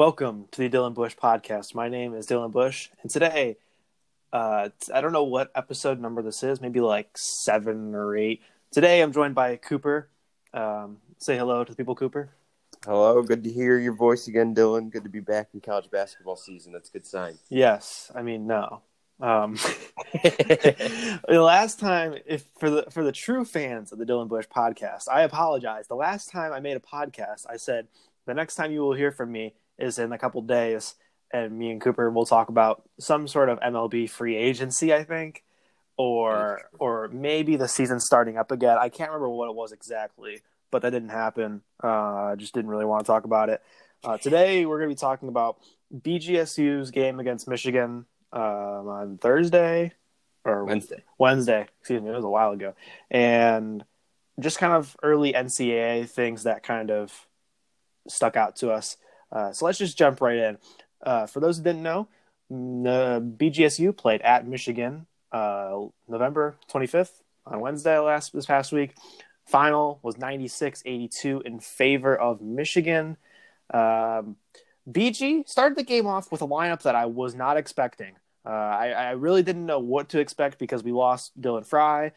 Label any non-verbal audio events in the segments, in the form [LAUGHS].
Welcome to the Dylan Bush podcast. My name is Dylan Bush, and today, uh, I don't know what episode number this is, maybe like seven or eight. Today, I'm joined by Cooper. Um, say hello to the people, Cooper. Hello, good to hear your voice again, Dylan. Good to be back in college basketball season. That's a good sign. Yes, I mean no. Um, [LAUGHS] [LAUGHS] the last time, if for the for the true fans of the Dylan Bush podcast, I apologize. The last time I made a podcast, I said the next time you will hear from me is in a couple days, and me and Cooper will talk about some sort of MLB free agency, I think, or or maybe the season starting up again. I can't remember what it was exactly, but that didn't happen. Uh, I just didn't really want to talk about it. Uh, today we're going to be talking about BGSU's game against Michigan um, on Thursday or Wednesday. Wednesday, excuse me, it was a while ago, and just kind of early NCAA things that kind of stuck out to us. Uh, so let's just jump right in. Uh, for those who didn't know, uh, BGSU played at Michigan uh, November 25th on Wednesday last this past week. Final was 96-82 in favor of Michigan. Um, BG started the game off with a lineup that I was not expecting. Uh, I, I, really didn't know what to expect because we lost Dylan Frye.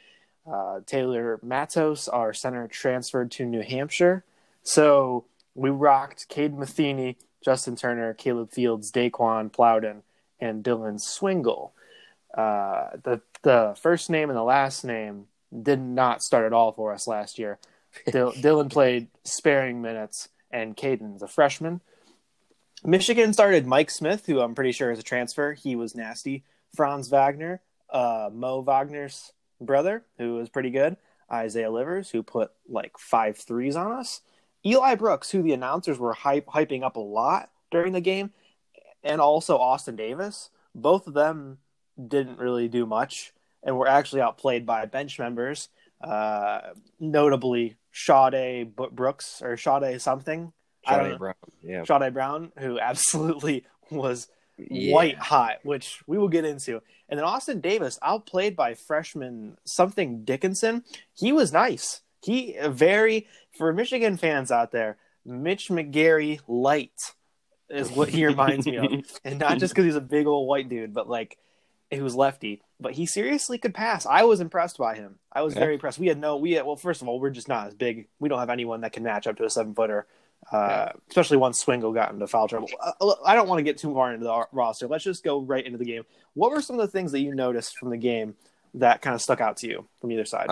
Taylor Matos, our center, transferred to New Hampshire. So we rocked Cade Metheny, Justin Turner, Caleb Fields, Daeqwon Plowden, and Dylan Swingle. Uh, the the first name and the last name did not start at all for us last year. [LAUGHS] Dylan played sparing minutes, and Caden's a freshman. Michigan started Mike Smith, who I'm pretty sure is a transfer. He was nasty. Franz Wagner, uh, Mo Wagner's brother, who was pretty good. Isaiah Livers, who put like five threes on us. Eli Brooks, who the announcers were hype, hyping up a lot during the game, and also Austin Davis. Both of them didn't really do much and were actually outplayed by bench members, uh, notably Sade Brooks or Sade something. Sade Brown, yeah. Sade Brown, who [LAUGHS] absolutely was Yeah. white hot, which we will get into. And then Austin Davis, outplayed by freshman something Dickinson. He was nice. He very for Michigan fans out there, Mitch McGary light is what he reminds me of, [LAUGHS] and not just because he's a big old white dude, but like he was lefty. But he seriously could pass. I was impressed by him. I was Yeah. very impressed. We had no, we had well, first of all, we're just not as big. We don't have anyone that can match up to a seven footer. Uh, especially once Swingle got into foul trouble. Uh, I don't want to get too far into the roster. Let's just go right into the game. What were some of the things that you noticed from the game that kind of stuck out to you from either side?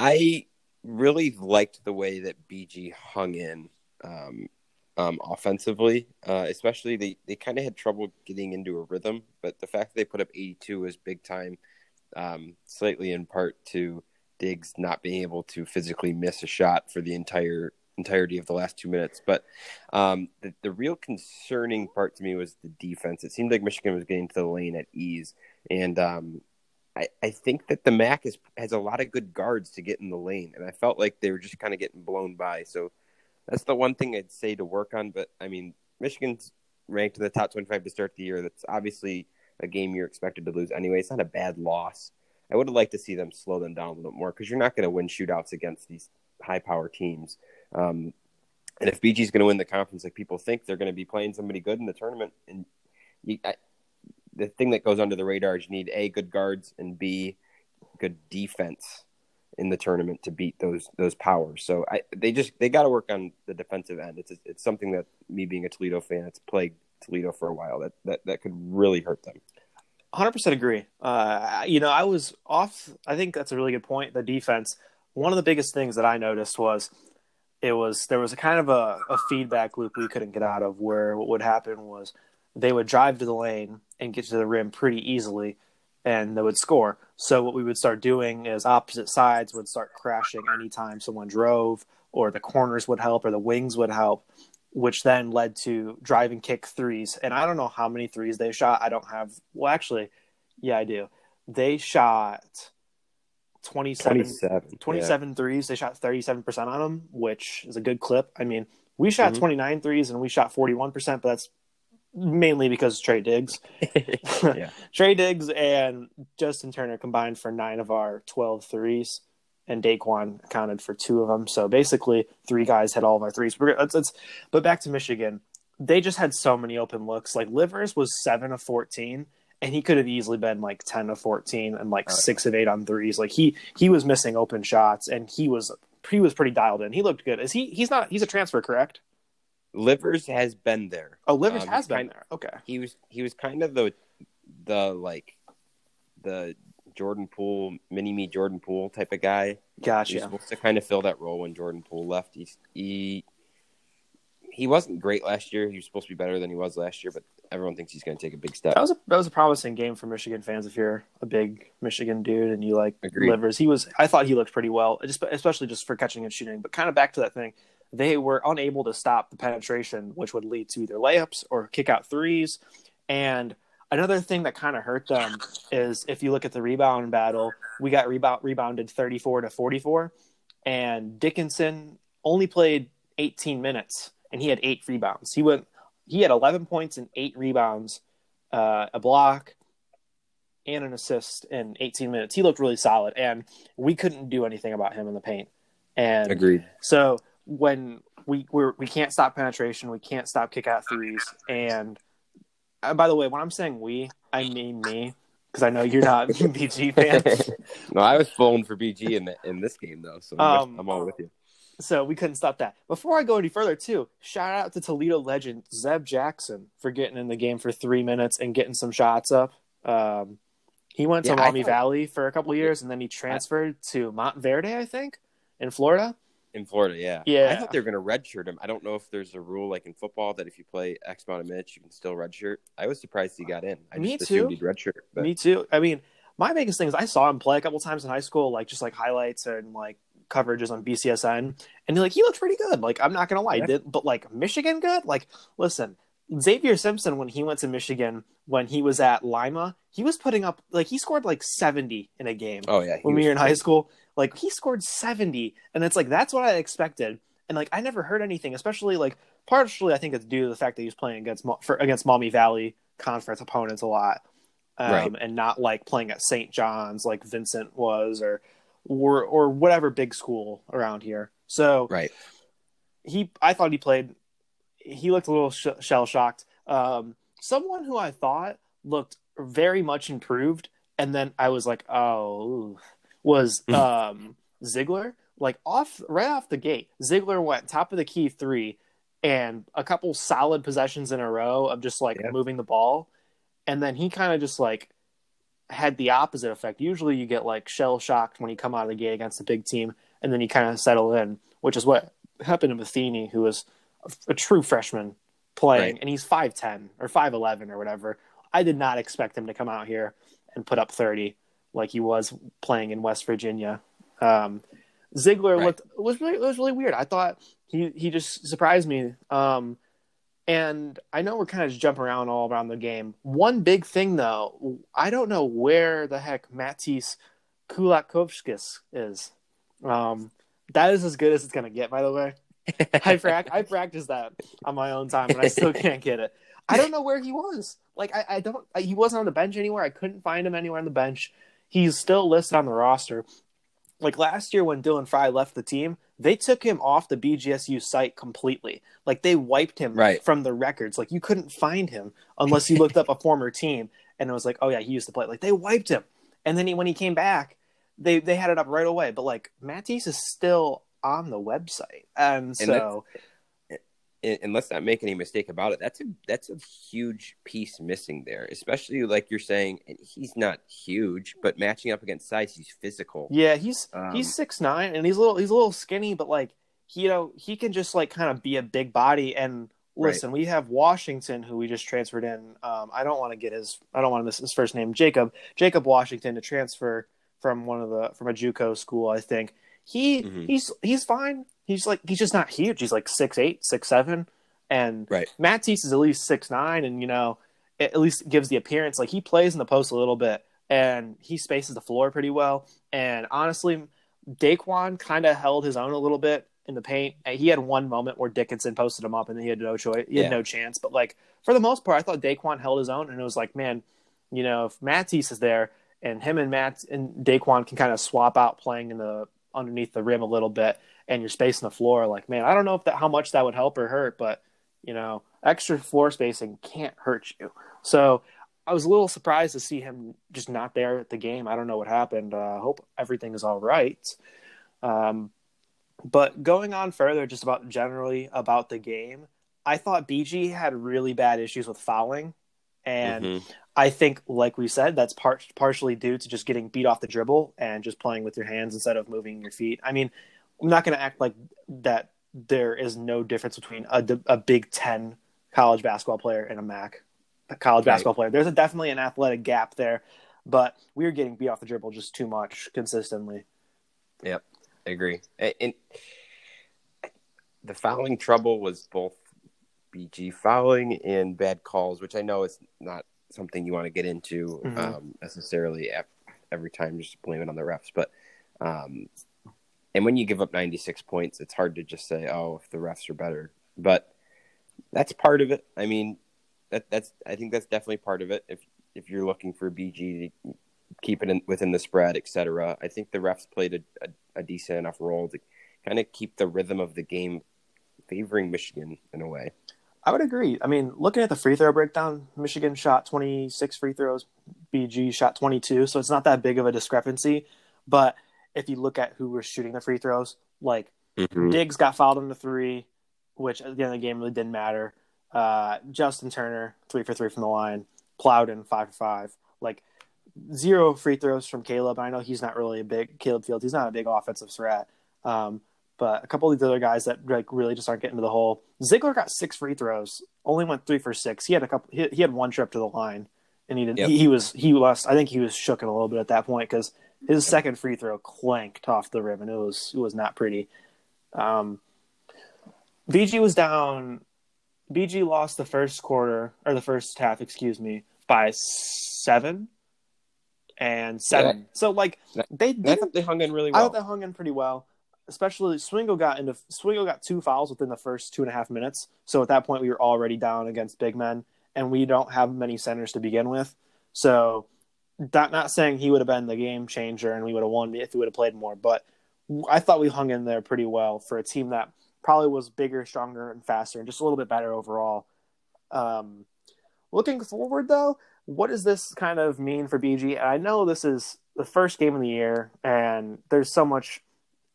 I really liked the way that BG hung in um, um, offensively, uh, especially they, they kind of had trouble getting into a rhythm, but the fact that they put up 82 was big time, um, slightly in part to Diggs not being able to physically miss a shot for the entire entirety of the last two minutes. But um, the, the real concerning part to me was the defense. It seemed like Michigan was getting to the lane at ease, and um, I, I think that the MAC is, has a lot of good guards to get in the lane, and I felt like they were just kind of getting blown by. So that's the one thing I'd say to work on. But I mean, Michigan's ranked in the top 25 to start the year. That's obviously a game you're expected to lose anyway. It's not a bad loss. I would have liked to see them slow them down a little more because you're not going to win shootouts against these high power teams. Um, and if BG's going to win the conference like people think, they're going to be playing somebody good in the tournament. And you, I, the thing that goes under the radar is you need a good guards and b good defense in the tournament to beat those those powers. So I they just they got to work on the defensive end. It's it's something that me being a Toledo fan, it's plagued Toledo for a while. That that that could really hurt them. 100% agree. Uh, you know, I was off. I think that's a really good point. The defense. One of the biggest things that I noticed was it was there was a kind of a, a feedback loop we couldn't get out of where what would happen was they would drive to the lane and get to the rim pretty easily and they would score. So what we would start doing is opposite sides would start crashing anytime someone drove or the corners would help or the wings would help, which then led to drive and kick threes. And I don't know how many threes they shot. I don't have well actually, yeah, I do. They shot 27, 27, 27 threes. They shot 37% on them, which is a good clip. I mean, we shot Mhm. 29 threes and we shot 41%, but that's mainly because Trey Diggs. [LAUGHS] [LAUGHS] Yeah. Trey Diggs and Justin Turner combined for nine of our 12 threes, and Daeqwon accounted for two of them. So basically, three guys had all of our threes. We're, let's, let's, but back to Michigan. they just had so many open looks. Like Livers was seven of fourteen, and he could have easily been like ten of fourteen and like Right. six of eight on threes. Like he he was missing open shots, and he was he was pretty dialed in. He looked good. Is he? He's not. He's a transfer, correct? Livers has been there. Oh, Livers Um, has been kind- there. Okay. He was he was kind of the the like the Jordan Poole mini me Jordan Poole type of guy. He was supposed to kind of fill that role when Jordan Poole left. He's, he he wasn't great last year. He was supposed to be better than he was last year, but everyone thinks he's going to take a big step. That was a that was a promising game for Michigan fans. If you're a big Michigan dude and you like Agreed. livers, he was. I thought he looked pretty well, especially just for catching and shooting. But kind of back to that thing, they were unable to stop the penetration, which would lead to either layups or kick out threes. And another thing that kind of hurt them is if you look at the rebound battle, we got rebound rebounded 34 to 44, and Dickinson only played 18 minutes and he had eight rebounds. He went he had 11 points and eight rebounds, uh, a block, and an assist in 18 minutes. He looked really solid, and we couldn't do anything about him in the paint. And Agreed. so when we we're, we can't stop penetration, we can't stop kick out threes. And uh, by the way, when I'm saying we, I mean me because I know you're not [LAUGHS] BG fan. [LAUGHS] no, I was pulling for BG in the, in this game though, so I'm, Um, I'm all with you. So we couldn't stop that. Before I go any further, too, shout out to Toledo legend Zeb Jackson for getting in the game for three minutes and getting some shots up. Um, he went to Yeah, I thought- Valley for a couple of years, and then he transferred to Montverde, I think, in Florida. In Florida, yeah. Yeah. I thought they were going to redshirt him. I don't know if there's a rule like in football that if you play X amount of minutes, you can still redshirt. I was surprised he got in. I Me just too. assumed he'd redshirt. But Me too. I mean, my biggest thing is I saw him play a couple times in high school, like just like highlights and like coverages on BCSN, and like he looked pretty good. Like I'm not gonna lie, Yeah. did, but like Michigan good. Like listen, Xavier Simpson when he went to Michigan when he was at Lima, he was putting up like he scored like 70 in a game oh yeah, when we were in high school. Like he scored 70, and it's like that's what I expected. And like I never heard anything, especially like partially I think it's due to the fact that he was playing against for, against Maumee Valley conference opponents a lot, um, Right. and not like playing at St. John's like Vincent was or or or whatever big school around here. So Right. he I thought he played. He looked a little sh- shell shocked. Um, someone who I thought looked very much improved, and then I was like, oh, was Hmm. um, Ziegler. Like off right off the gate, Ziegler went top of the key three, and a couple solid possessions in a row of just like Yeah. moving the ball, and then he kind of just like had the opposite effect. Usually, you get like shell shocked when you come out of the gate against a big team, and then you kind of settle in, which is what happened to Metheny, who was a, a true freshman playing, Right. and he's five ten or five eleven or whatever. I did not expect him to come out here and put up thirty like he was playing in West Virginia. Um, Ziegler Right. looked was really it was really weird. I thought he he just surprised me. Um, and I know we're kind of just jumping around all around the game. One big thing though, I don't know where the heck Matisse Kulakovskis is. Um, that is as good as it's gonna get, by the way. [LAUGHS] I prac- I practiced that on my own time, and I still can't get it. I don't know where he was. Like I, I don't. I, he wasn't on the bench anywhere. I couldn't find him anywhere on the bench. He's still listed on the roster. Like last year when Dylan Frye left the team, they took him off the BGSU site completely. Like they wiped him Right. from the records. Like you couldn't find him unless you looked up a [LAUGHS] former team and it was like, oh yeah, he used to play. Like they wiped him, and then he, when he came back, they they had it up right away. But like Matisse is still on the website, and so and, let's not make any mistake about it. That's a that's a huge piece missing there, especially like you're saying. He's not huge, but matching up against size, he's physical. yeah, he's Um, he's six nine and he's a little he's a little skinny, but like he, you know he can just like kind of be a big body. And Right. listen, we have Washington who we just transferred in. Um, I don't want to get his I don't want to miss his first name, Jacob Jacob Washington to transfer from one of the from a JUCO school. I think he Mhm. he's he's fine. He's like he's just not huge. He's like six eight, six seven, and Right. Matisse is at least six nine, and you know it at least gives the appearance like he plays in the post a little bit, and he spaces the floor pretty well. And honestly, Daeqwon kind of held his own a little bit in the paint. He had one moment where Dickinson posted him up, and he had no choice. He had Yeah. no chance. But like for the most part, I thought Daeqwon held his own, and it was like, man, you know, if Matisse is there and him and Matt and Daeqwon can kind of swap out playing in the underneath the rim a little bit, and you're spacing the floor, like man, I don't know if that how much that would help or hurt, but You know, extra floor spacing can't hurt you. So I was a little surprised to see him just not there at the game. I don't know what happened. I uh, hope everything is all right. Um, but going on further, just about generally about the game, I thought BG had really bad issues with fouling, and mm-hmm. I think, like we said, that's part partially due to just getting beat off the dribble and just playing with your hands instead of moving your feet. I mean, I'm not going to act like that. There is no difference between a, a Big Ten college basketball player and a MAC a college right. basketball player. There's a, definitely an athletic gap there, but we were getting beat off the dribble just too much consistently. Yep, I agree. And the fouling trouble was both BG fouling and bad calls, which I know is not something you want to get into mm-hmm. um, necessarily every time, just blame it on the refs. But um, and when you give up 96 points, it's hard to just say, "Oh, if the refs are better." But that's part of it. I mean, that that's I think that's definitely part of it. If if you're looking for BG to keep it in, within the spread, etc. I think the refs played a, a, a decent enough role to kind of keep the rhythm of the game favoring Michigan in a way. I would agree. I mean, looking at the free throw breakdown, Michigan shot 26 free throws, BG shot 22, so it's not that big of a discrepancy. But if you look at who was shooting the free throws, like mm-hmm. Diggs got fouled on the three, which at the end of the game really didn't matter. Uh, Justin Turner, three for three from the line. Plowden, five for five. Like zero free throws from Caleb. I know he's not really a big Caleb Field. He's not a big offensive threat. Um, but a couple of these other guys that like really just aren't getting to the hole. Ziegler got six free throws, only went three for six. He had a couple. He, he had one trip to the line, and he did. Yep. He, he, was he lost. I think he was shooken a little bit at that point because his second free throw clanked off the rim, and it was it was not pretty. Um, VG was down BG lost the first quarter or the first half, excuse me, by seven and seven. Yeah. So like they did they hung in really well. I thought they hung in pretty well. Especially Swingle got into Swingle got two fouls within the first two and a half minutes. So at that point we were already down against big men and we don't have many centers to begin with. So not not saying he would have been the game changer and we would have won if he would have played more, but I thought we hung in there pretty well for a team that probably was bigger, stronger, and faster, and just a little bit better overall. Um, looking forward, though, what does this kind of mean for BG? I know this is the first game of the year, and there's so much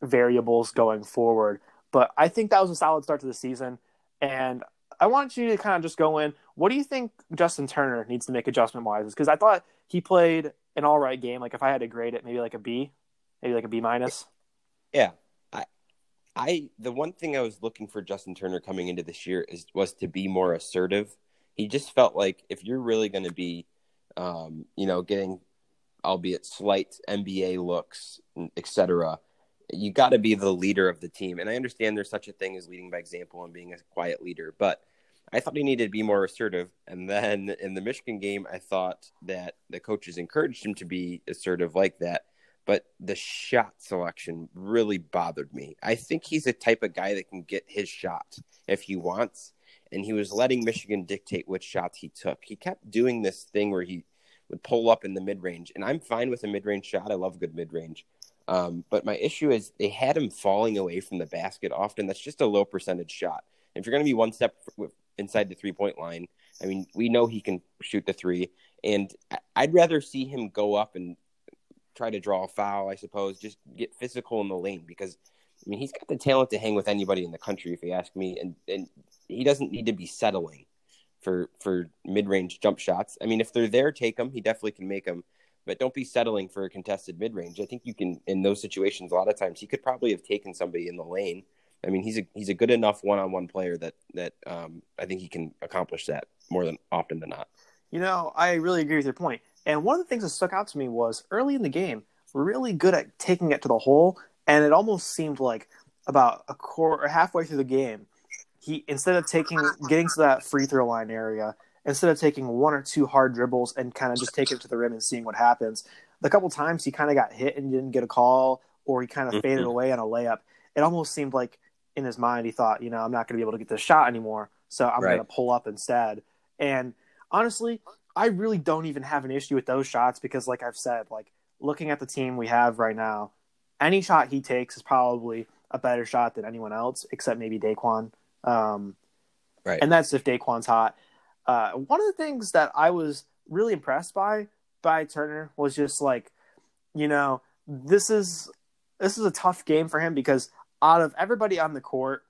variables going forward, but I think that was a solid start to the season. And I want you to kind of just go in. What do you think Justin Turner needs to make adjustment wise? Because I thought he played an all right game. Like if I had to grade it, maybe like a B, maybe like a B minus. Yeah, I I the one thing I was looking for Justin Turner coming into this year is was to be more assertive. He just felt like if you're really going to be, um, you know, getting, albeit slight NBA looks, etc., you got to be the leader of the team. And I understand there's such a thing as leading by example and being a quiet leader, but I thought he needed to be more assertive. And then in the Michigan game, I thought that the coaches encouraged him to be assertive like that but the shot selection really bothered me. I think he's a type of guy that can get his shot if he wants, and he was letting Michigan dictate which shots he took. He kept doing this thing where he would pull up in the mid range, and I'm fine with a mid range shot. I love good mid range. Um, but my issue is they had him falling away from the basket often. That's just a low percentage shot. If you're going to be one step inside the three point line, I mean, we know he can shoot the three, and I'd rather see him go up and try to draw a foul, I suppose, just get physical in the lane because I mean he's got the talent to hang with anybody in the country if you ask me, and and he doesn't need to be settling for for mid range jump shots. I mean if they're there, take them. He definitely can make them, but don't be settling for a contested mid range. I think you can in those situations. A lot of times he could probably have taken somebody in the lane. I mean he's a he's a good enough one on one player that that um, I think he can accomplish that more than often than not. You know, I really agree with your point. And one of the things that stuck out to me was early in the game, really good at taking it to the hole, and it almost seemed like about a quarter, halfway through the game, he instead of taking getting to that free throw line area, instead of taking one or two hard dribbles and kind of just taking it to the rim and seeing what happens, the couple times he kind of got hit and didn't get a call, or he kind of mm-hmm. faded away on a layup. It almost seemed like in his mind he thought, you know, I'm not going to be able to get this shot anymore, so I'm right. going to pull up instead. And honestly, I really don't even have an issue with those shots because, like I've said, like looking at the team we have right now, any shot he takes is probably a better shot than anyone else, except maybe Daeqwon. Um, Right. And that's if Daeqwon's hot. Uh, one of the things that I was really impressed by by Turner was just like, you know, this is this is a tough game for him because out of everybody on the court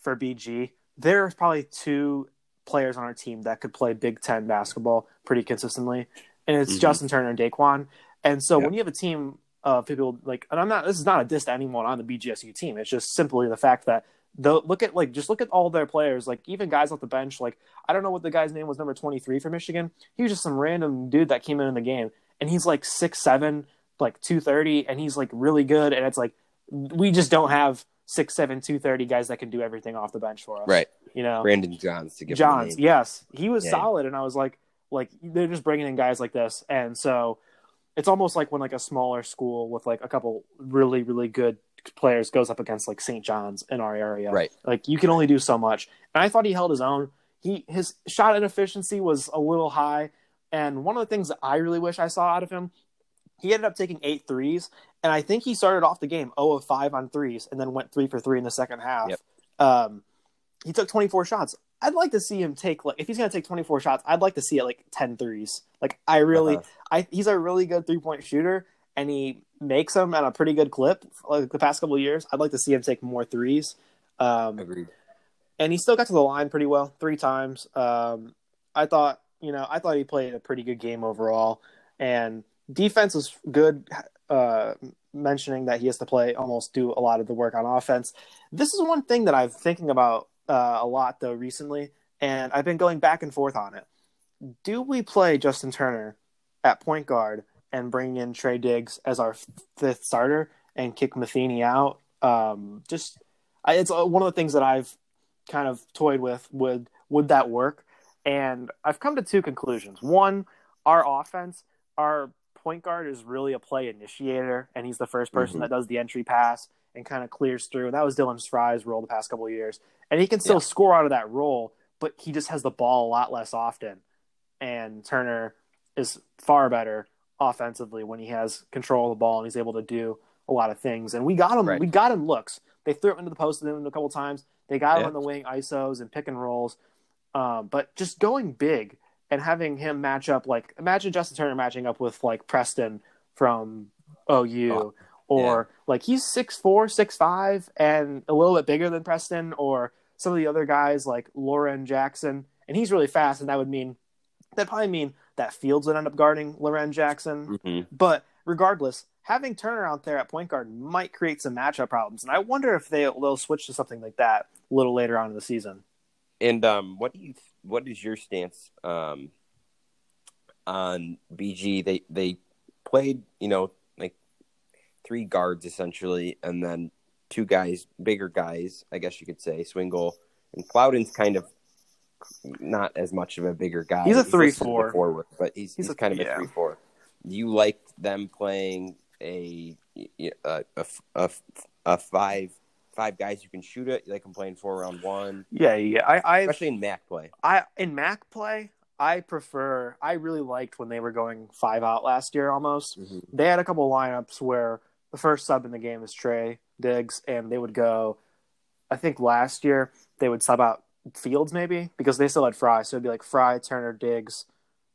for BG, there's probably two players on our team that could play Big Ten basketball pretty consistently, and it's Mhm. Justin Turner and Daeqwon. And so when you have a team of people like, and I'm not, this is not a diss to anyone on the BGSU team. It's just simply the fact that the look at like just look at all their players, like even guys off the bench. Like I don't know what the guy's name was, number 23 for Michigan. He was just some random dude that came in in the game, and he's like six seven, like 230, and he's like really good. And it's like we just don't have six seven, 230 guys that can do everything off the bench for us. Right. You know, Brandon Johns to give Johns, yes, he was Yeah. solid, and I was like, like they're just bringing in guys like this, and so it's almost like when like a smaller school with like a couple really really good players goes up against like St. John's in our area, Right. Like you can only do so much, and I thought he held his own. He his shot inefficiency was a little high, and one of the things that I really wish I saw out of him, he ended up taking eight threes, and I think he started off the game 0 of 5 on threes, and then went three for three in the second half. Yep. Um, he took 24 shots. I'd like to see him take like if he's gonna take 24 shots, I'd like to see it like 10 threes. Like I really, Uh-huh. I he's a really good three point shooter, and he makes them at a pretty good clip. Like the past couple of years, I'd like to see him take more threes. Um, Agreed. and he still got to the line pretty well three times. Um, I thought, you know, I thought he played a pretty good game overall, and defense was good. Uh, mentioning that he has to play almost do a lot of the work on offense. This is one thing that I'm thinking about uh, a lot though recently, and I've been going back and forth on it. Do we play Justin Turner at point guard and bring in Trey Diggs as our fifth starter and kick Metheny out? Um, just I, it's uh, one of the things that I've kind of toyed with. Would would that work? And I've come to two conclusions. One, our offense, our point guard is really a play initiator, and he's the first person Mhm. that does the entry pass and kind of clears through. And that was Dylan Frye's role the past couple of years, and he can still Yeah. score out of that role, but he just has the ball a lot less often. And Turner is far better offensively when he has control of the ball and he's able to do a lot of things. And we got him. Right. We got him looks. They threw him into the post with him a couple times. They got him Yeah. on the wing isos and pick and rolls. Um, but just going big and having him match up like imagine Justin Turner matching up with like Preston from OU. Oh, or like he's six four, six five, and a little bit bigger than Preston, or some of the other guys like Loren Jackson, and he's really fast, and that would mean that probably mean that Fields would end up guarding Loren Jackson. Mhm. But regardless, having Turner out there at point guard might create some matchup problems, and I wonder if they, they'll switch to something like that a little later on in the season. And um, what do you? What is your stance um, on BG? They they played, you know, like three guards essentially, and then two guys, bigger guys, I guess you could say, Swingle and Plowden's kind of not as much of a bigger guy. He's a listed as 3-4. forward, but he's He's he's, a- kind of yeah. a three four. You like them playing a a a, a, a five five guys you can shoot it? You like them playing four round one, Yeah, yeah. I, I especially in MAC play. I in MAC play, I prefer. I really liked when they were going five out last year. Almost, mm-hmm. they had a couple lineups where the first sub in the game is Trey Diggs, and they would go. I think last year they would sub out Fields maybe because they still had Frye, so it'd be like Frye, Turner, Diggs,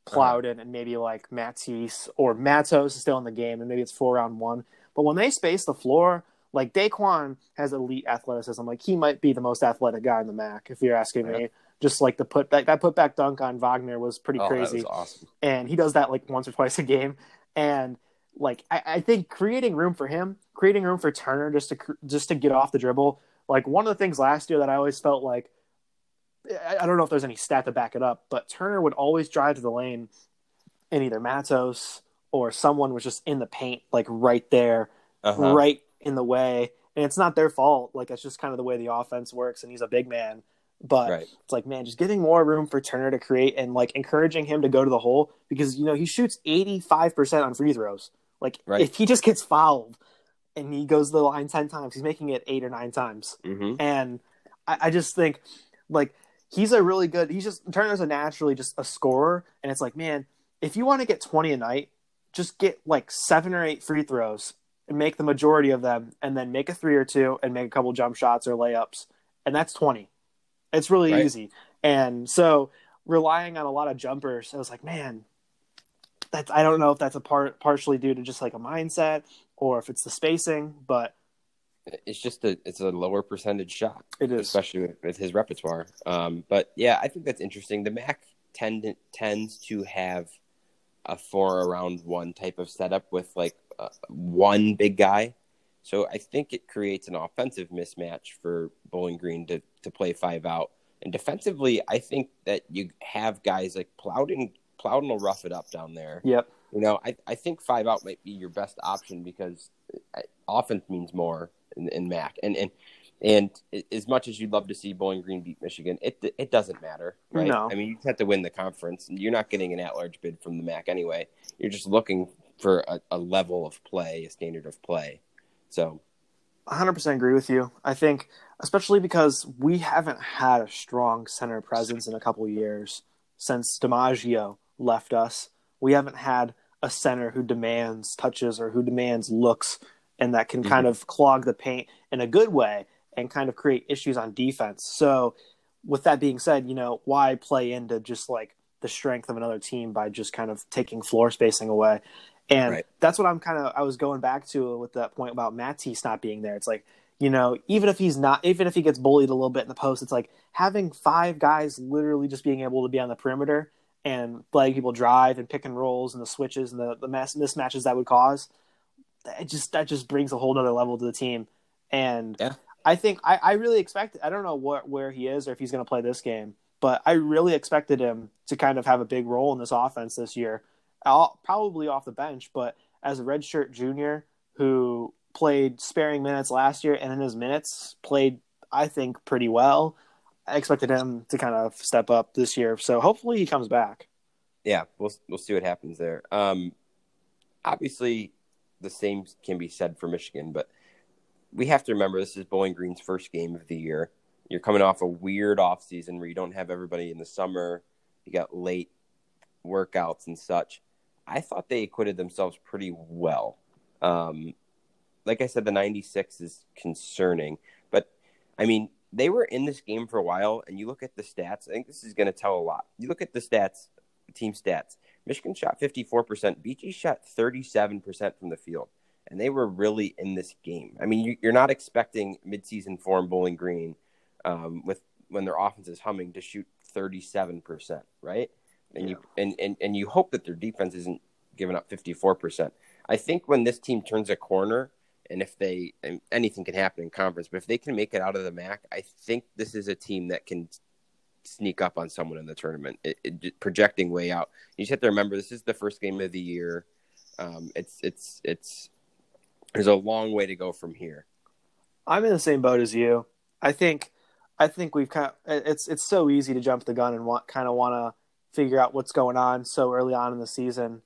uh-huh. Plowden, and maybe like Matisse or Matos is still in the game, and maybe it's four round one. But when they space the floor, like Daeqwon has elite athleticism. Like he might be the most athletic guy in the MAC, if you're asking me. Just like the put that that put back dunk on Wagner was pretty Oh, crazy was awesome. and he does that like once or twice a game. And like I, I think creating room for him, creating room for Turner just to just to get off the dribble. Like one of the things last year that I always felt like I, I don't know if there's any stat to back it up, but Turner would always drive to the lane, and either Matos or someone was just in the paint, like right there, Uh-huh. right in the way. And it's not their fault. Like it's just kind of the way the offense works, and he's a big man. But Right. it's like, man, just giving more room for Turner to create and like encouraging him to go to the hole because you know he shoots eighty five percent on free throws. Like Right. if he just gets fouled and he goes to the line ten times, he's making it eight or nine times. hmm And I, I just think like he's a really good. He's just Turner's a naturally just a scorer, and it's like, man, if you want to get twenty a night, just get like seven or eight free throws and make the majority of them, and then make a three or two and make a couple jump shots or layups, and that's twenty. It's really Right. easy. And so relying on a lot of jumpers, I was like, man, that's I don't know if that's a part partially due to just like a mindset or if it's the spacing, but it's just a it's a lower percentage shot. It is, especially with, with his repertoire. Um, but yeah, I think that's interesting. The MAC tend tends to have a four around one type of setup with like uh, one big guy. So I think it creates an offensive mismatch for Bowling Green to to play five out. And defensively, I think that you have guys like Plowden. Plowden will rough it up down there. Yep. You know, I, I think five out might be your best option because uh, offense means more in, in MAC. And and and as much as you'd love to see Bowling Green beat Michigan, it it doesn't matter, right? No. I mean, you have to win the conference. You're not getting an at-large bid from the MAC anyway. You're just looking for a, a level of play, a standard of play. So, 100% agree with you. I think, especially because we haven't had a strong center presence in a couple years since Demajeo left us. We haven't had a center who demands touches or who demands looks and that can mm-hmm. kind of clog the paint in a good way and kind of create issues on defense. So, with that being said, you know, why play into just like the strength of another team by just kind of taking floor spacing away? And right. that's what I'm kind of I was going back to with that point about Matisse not being there. It's like, you know, even if he's not even if he gets bullied a little bit in the post, it's like having five guys literally just being able to be on the perimeter and letting people drive and pick and rolls and the switches and the, the mass mismatches that would cause. It just that just brings a whole other level to the team. And yeah. I think I, I really expect I don't know what where he is or if he's going to play this game, but I really expected him to kind of have a big role in this offense this year. I'll, probably off the bench, but as a redshirt junior who played sparing minutes last year and in his minutes played I think pretty well. I expected him to kind of step up this year, so hopefully he comes back. Yeah, we'll we'll see what happens there. Um, obviously, the same can be said for Michigan, but we have to remember this is Bowling Green's first game of the year. You're coming off a weird off season where you don't have everybody in the summer. You got late workouts and such. I thought they acquitted themselves pretty well. Um, like I said, the 96 is concerning, but I mean, they were in this game for a while, and you look at the stats. I think this is going to tell a lot. You look at the stats, team stats. Michigan shot 54%. BG shot 37% from the field and they were really in this game. I mean, you, are not expecting midseason form Bowling Green um, with when their offense is humming to shoot 37 percent, right? And yeah. you and, and and you hope that their defense isn't giving up 54 percent. I think when this team turns a corner, and if they and anything can happen in conference, but if they can make it out of the MAC, I think this is a team that can sneak up on someone in the tournament. It, it, projecting way out, you just have to remember this is the first game of the year. Um, it's it's it's there's a long way to go from here. I'm in the same boat as you. I think I think we've kind of it's it's so easy to jump the gun and want kind of want to figure out what's going on so early on in the season,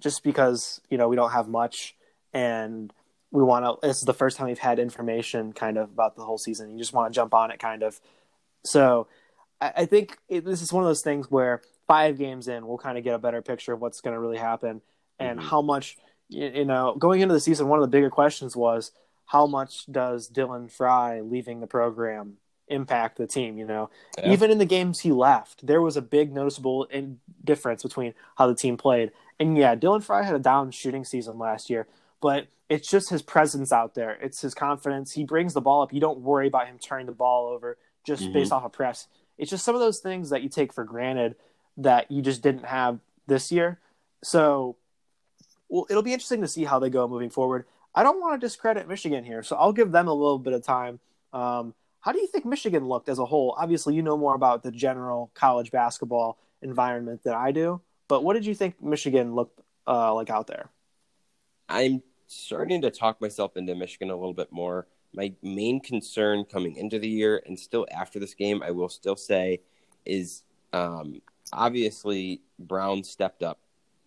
just because you know we don't have much and we want to. This is the first time we've had information kind of about the whole season. You just want to jump on it, kind of. So I, I think it, this is one of those things where five games in, we'll kind of get a better picture of what's going to really happen and mm-hmm. how much you, you know, going into the season, one of the bigger questions was how much does Dylan Frye leaving the program impact the team? You know, yeah. even in the games he left, there was a big noticeable difference between how the team played. And yeah, Dylan Frye had a down shooting season last year, but it's just his presence out there. It's his confidence. He brings the ball up. You don't worry about him turning the ball over just mm-hmm. based off of press. It's just some of those things that you take for granted that you just didn't have this year. So well, it'll be interesting to see how they go moving forward. I don't want to discredit Michigan here, so I'll give them a little bit of time. Um, how do you think Michigan looked as a whole? Obviously, you know more about the general college basketball environment than I do, but what did you think Michigan looked uh, like out there? I'm starting to talk myself into Michigan a little bit more. My main concern coming into the year and still after this game, I will still say, is um, obviously Brown stepped up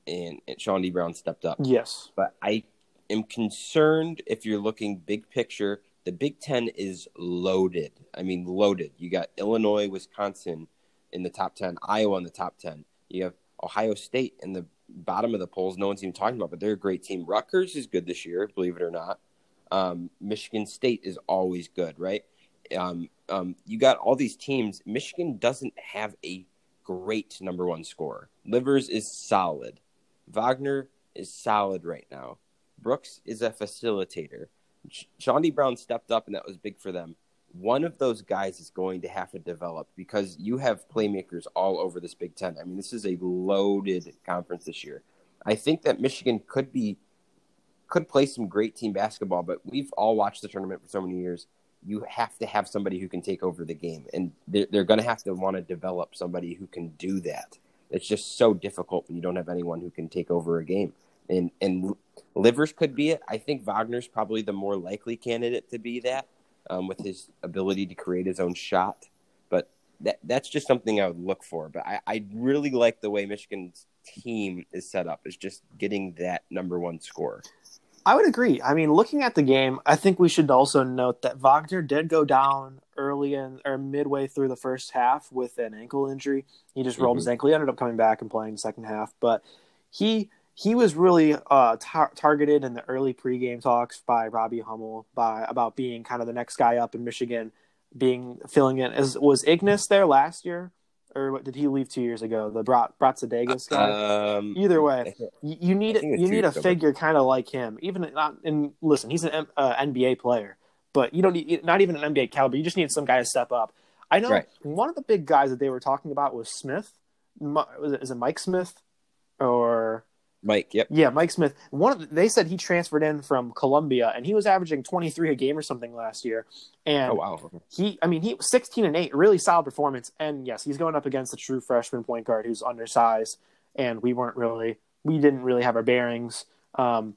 and, and D. Brown stepped up. Yes. But I am concerned if you're looking big picture, the Big Ten is loaded. I mean, loaded. You got Illinois, Wisconsin in the top 10, Iowa in the top 10. You have Ohio State in the bottom of the polls. No one's even talking about, but they're a great team. Rutgers is good this year, believe it or not. Um, Michigan State is always good, right? Um, um, you got all these teams. Michigan doesn't have a great number one scorer. Livers is solid. Wagner is solid right now. Brooks is a facilitator. Chaundee Brown stepped up, and that was big for them. One of those guys is going to have to develop because you have playmakers all over this Big Ten. I mean, this is a loaded conference this year. I think that Michigan could be could play some great team basketball, but we've all watched the tournament for so many years. You have to have somebody who can take over the game, and they're, they're going to have to want to develop somebody who can do that. It's just so difficult when you don't have anyone who can take over a game. And and Livers could be it. I think Wagner's probably the more likely candidate to be that, um, with his ability to create his own shot. But that that's just something I would look for. But I, I really like the way Michigan's team is set up. Is just getting that number one score. I would agree. I mean, looking at the game, I think we should also note that Wagner did go down early in or midway through the first half with an ankle injury. He just rolled mm-hmm. his ankle. He ended up coming back and playing the second half, but he he was really uh, tar- targeted in the early pregame talks by Robbie Hummel by about being kind of the next guy up in Michigan, being filling in. As was Ignas there last year, or what, did he leave two years ago? The Brat Bratzadegas guy. Um, Either way, you, you need you need a figure kind of like him. Even not and listen, he's an uh, NBA player, but you don't need not even an NBA caliber. You just need some guy to step up. I know right. one of the big guys that they were talking about was Smith. Was it, is it Mike Smith or Mike, yep. Yeah, Mike Smith. One of the, they said he transferred in from Columbia and he was averaging 23 a game or something last year. And oh, wow. he I mean, he 16 and 8, really solid performance. And yes, he's going up against a true freshman point guard who's undersized and we weren't really we didn't really have our bearings. Um,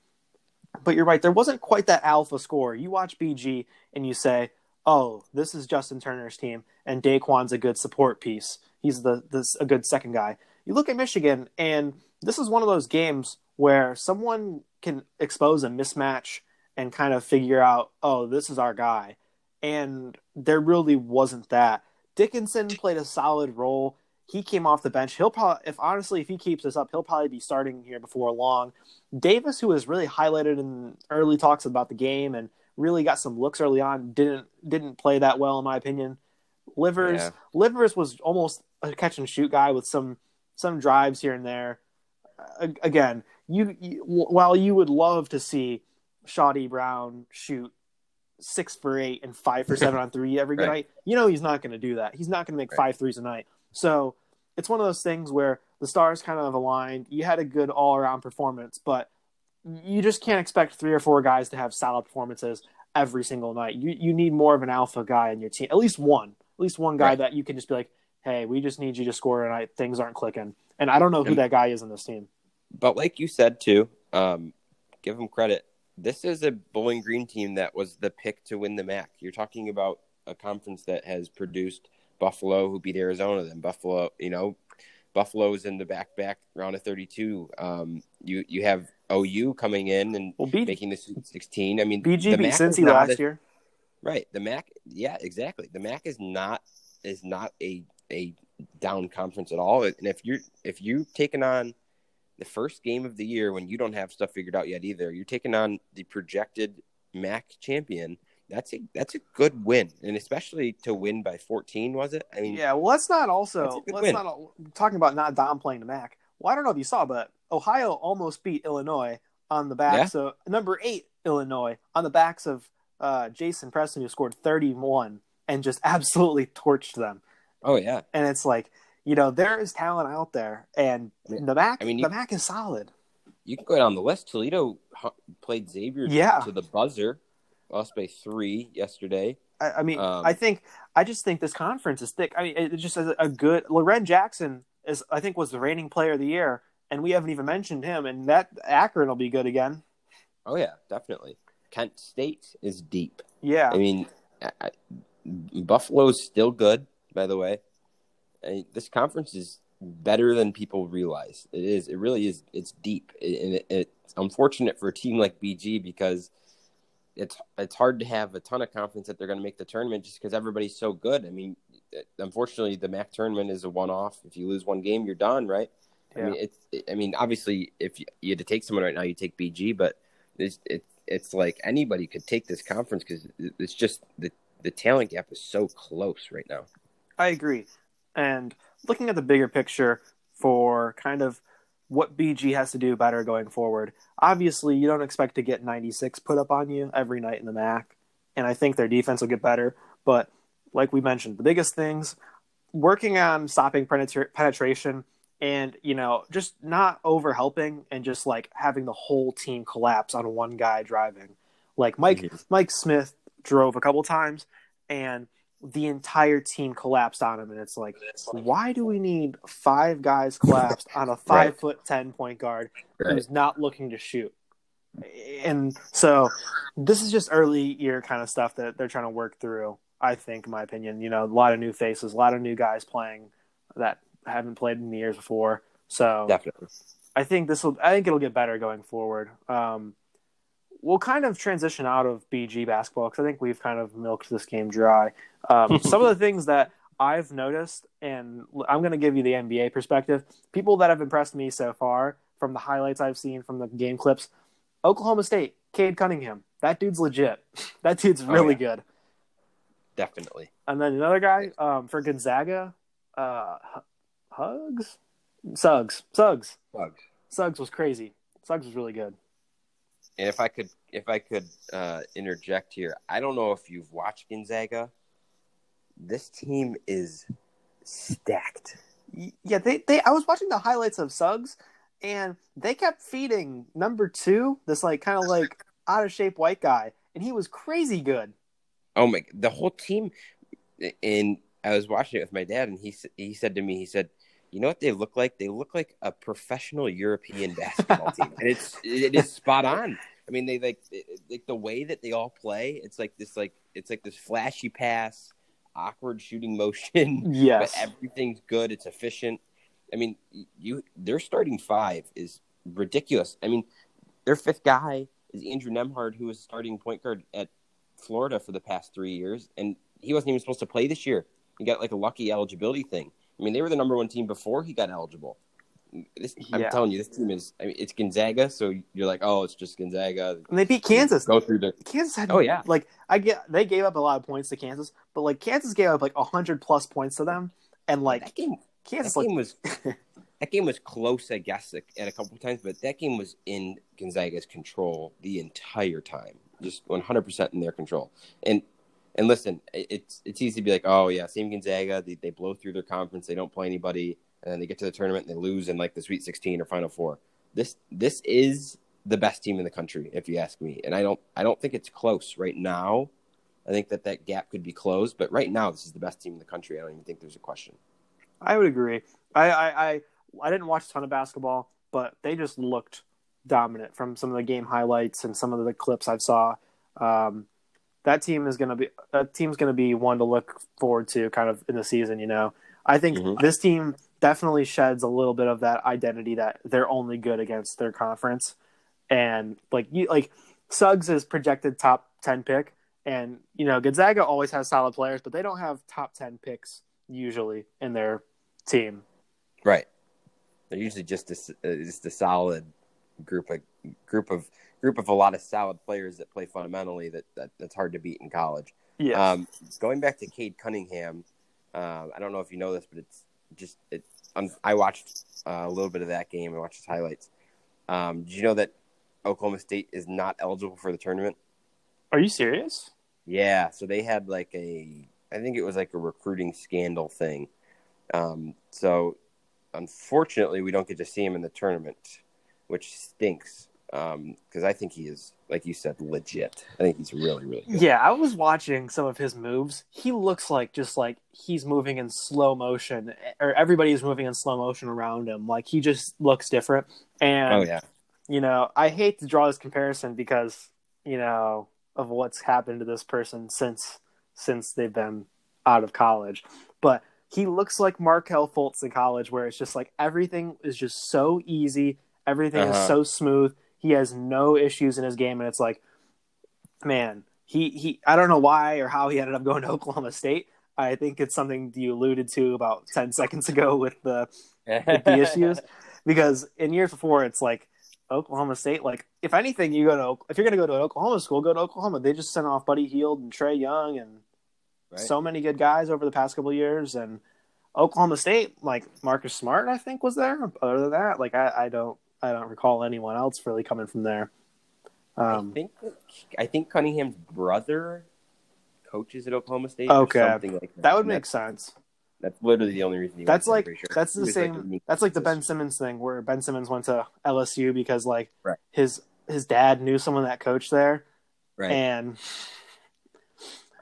but you're right, there wasn't quite that alpha score. You watch BG and you say, "Oh, this is Justin Turner's team and Daeqwon's a good support piece. He's the this a good second guy." You look at Michigan and this is one of those games where someone can expose a mismatch and kind of figure out, oh, this is our guy. And there really wasn't that. Dickinson played a solid role. He came off the bench. He'll probably, if honestly, if he keeps this up, he'll probably be starting here before long. Davis, who was really highlighted in early talks about the game and really got some looks early on, didn't didn't play that well in my opinion. Livers, yeah. Livers was almost a catch and shoot guy with some some drives here and there again, you, you, while you would love to see Chaundee Brown shoot six for eight and five for seven [LAUGHS] on three every right. night, you know he's not going to do that. He's not going to make right. five threes a night. So it's one of those things where the stars kind of aligned. You had a good all around performance, but you just can't expect three or four guys to have solid performances every single night. You you need more of an alpha guy in your team, at least one, at least one guy right. that you can just be like, hey, we just need you to score tonight. Things aren't clicking. And I don't know who that guy is in this team. But like you said too, um, give him credit. This is a Bowling Green team that was the pick to win the MAC. You're talking about a conference that has produced Buffalo, who beat Arizona. Then Buffalo, you know, Buffalo's in the back back round of 32. Um, you you have OU coming in and well, B- making the 16. I mean, BG beat Cincy last a, year. Right. The MAC. Yeah, exactly. The MAC is not is not a a down conference at all. And if you're if you're taking on the first game of the year when you don't have stuff figured out yet either, you're taking on the projected MAC champion. That's a that's a good win, and especially to win by 14, was it? I mean, yeah. Well, let's not also let's win. not talking about not downplaying the MAC. Well, I don't know if you saw, but Ohio almost beat Illinois on the backs yeah. of number eight Illinois on the backs of uh, Jason Preston, who scored 31 and just [LAUGHS] absolutely torched them. Oh yeah, and it's like you know there is talent out there, and the MAC, I mean, you, the MAC is solid. You can go down the list. Toledo played Xavier yeah. to the buzzer, lost by three yesterday. I, I mean, um, I think I just think this conference is thick. I mean, it just has a good. Loren Jackson is, I think, was the reigning player of the year, and we haven't even mentioned him. And that Akron will be good again. Oh yeah, definitely. Kent State is deep. Yeah, I mean, I, Buffalo's still good, by the way. I, this conference is better than people realize. It is. It really is. It's deep, and it, it's unfortunate for a team like BG because it's it's hard to have a ton of confidence that they're going to make the tournament just because everybody's so good. I mean, unfortunately, the MAC tournament is a one-off. If you lose one game, you're done, right? Yeah. I mean, it's. I mean, obviously, if you, you, had to take someone right now, you take BG, but it's it's it's like anybody could take this conference because it's just the the talent gap is so close right now. I agree. And looking at the bigger picture for kind of what BG has to do better going forward, obviously you don't expect to get 96 put up on you every night in the MAC. And I think their defense will get better. But like we mentioned, the biggest things working on stopping penetra- penetration and you know just not over helping and just like having the whole team collapse on one guy driving like mike mm-hmm. mike smith drove a couple times and the entire team collapsed on him and it's like why do we need five guys collapsed on a five right. foot ten point guard right. who's not looking to shoot and so this is just early year kind of stuff that they're trying to work through i think in my opinion you know a lot of new faces a lot of new guys playing that haven't played in the years before. So definitely, I think this will. I think it'll get better going forward. Um, we'll kind of transition out of BG basketball because I think we've kind of milked this game dry. Um, [LAUGHS] some of the things that I've noticed, and I'm going to give you the NBA perspective. People that have impressed me so far from the highlights I've seen from the game clips, Oklahoma State, Cade Cunningham. That dude's legit. [LAUGHS] That dude's really oh, yeah. good. Definitely. And then another guy um, for Gonzaga, uh, Hugs, Suggs, Suggs, Suggs. Suggs was crazy. Suggs was really good. And if I could, if I could uh, interject here, I don't know if you've watched Gonzaga. This team is stacked. Yeah, they, they. I was watching the highlights of Suggs, and they kept feeding number two, this like kind of like out of shape white guy, and he was crazy good. Oh my! The whole team, and I was watching it with my dad, and he he said to me, he said, you know what they look like? They look like a professional European [LAUGHS] basketball team, and it's it is spot on. I mean, they like like the way that they all play. It's like this like it's like this flashy pass, awkward shooting motion. [LAUGHS] Yes, but everything's good. It's efficient. I mean, you their starting five is ridiculous. I mean, their fifth guy is Andrew Nembhard, who was starting point guard at Florida for the past three years, and he wasn't even supposed to play this year. He got like a lucky eligibility thing. I mean, they were the number one team before he got eligible. This, yeah. I'm telling you, this team is. I mean, it's Gonzaga, so you're like, oh, it's just Gonzaga. And they beat Kansas. Go through the Kansas had. Oh yeah. Like I get, they gave up a lot of points to Kansas, but like Kansas gave up like hundred plus points to them, and like that game, Kansas that like, game was. [LAUGHS] that game was close, I guess, at a couple times, but that game was in Gonzaga's control the entire time, just 100 percent in their control. And and listen, it's it's easy to be like, oh yeah, same Gonzaga. They, they blow through their conference, they don't play anybody, and then they get to the tournament and they lose in like the Sweet 16 or Final Four. This this is the best team in the country, if you ask me. And I don't I don't think it's close right now. I think that that gap could be closed, but right now this is the best team in the country. I don't even think there's a question. I would agree. I I I, I didn't watch a ton of basketball, but they just looked dominant from some of the game highlights and some of the clips I saw. Um, that team is going to be that team's going to be one to look forward to kind of in the season. You know, I think mm-hmm. this team definitely sheds a little bit of that identity that they're only good against their conference, and like you like Suggs is projected top ten pick, and you know Gonzaga always has solid players, but they don't have top ten picks usually in their team. Right. They're usually just a, uh, just a solid group of group of group of a lot of solid players that play fundamentally that, that that's hard to beat in college. Yeah. Um, going back to Cade Cunningham, uh, I don't know if you know this, but it's just it. I watched uh, a little bit of that game. I watched his highlights. Um, did you know that Oklahoma State is not eligible for the tournament? Are you serious? Yeah. So they had like a, I think it was like a recruiting scandal thing. Um, so unfortunately, we don't get to see him in the tournament, which stinks because um, I think he is, like you said, legit. I think he's really, really good. Yeah, I was watching some of his moves. He looks like just like he's moving in slow motion, or everybody's moving in slow motion around him. Like he just looks different. And oh yeah, you know, I hate to draw this comparison because you know of what's happened to this person since since they've been out of college, but he looks like Markelle Fultz in college, where it's just like everything is just so easy, everything uh-huh. is so smooth he has no issues in his game, and it's like, man, he he. I don't know why or how he ended up going to [LAUGHS] Oklahoma State. I think it's something you alluded to about ten [LAUGHS] seconds ago with the with the issues, [LAUGHS] because in years before it's like Oklahoma State. Like if anything, you go to if you're going to go to an Oklahoma school, go to Oklahoma. They just sent off Buddy Hield and Trae Young, and Right. so many good guys over the past couple of years, and Oklahoma State, like Marcus Smart, I think was there. Other than that, like I, I don't I don't recall anyone else really coming from there. I Um, think I think Cunningham's brother coaches at Oklahoma State. Okay. or something like that. that would And make sense. that's literally the only reason. He That's like sure. that's He the was, like, same. that's like the Ben. Simmons thing, where Ben Simmons went to LSU because like Right. his his dad knew someone that coached there, Right. and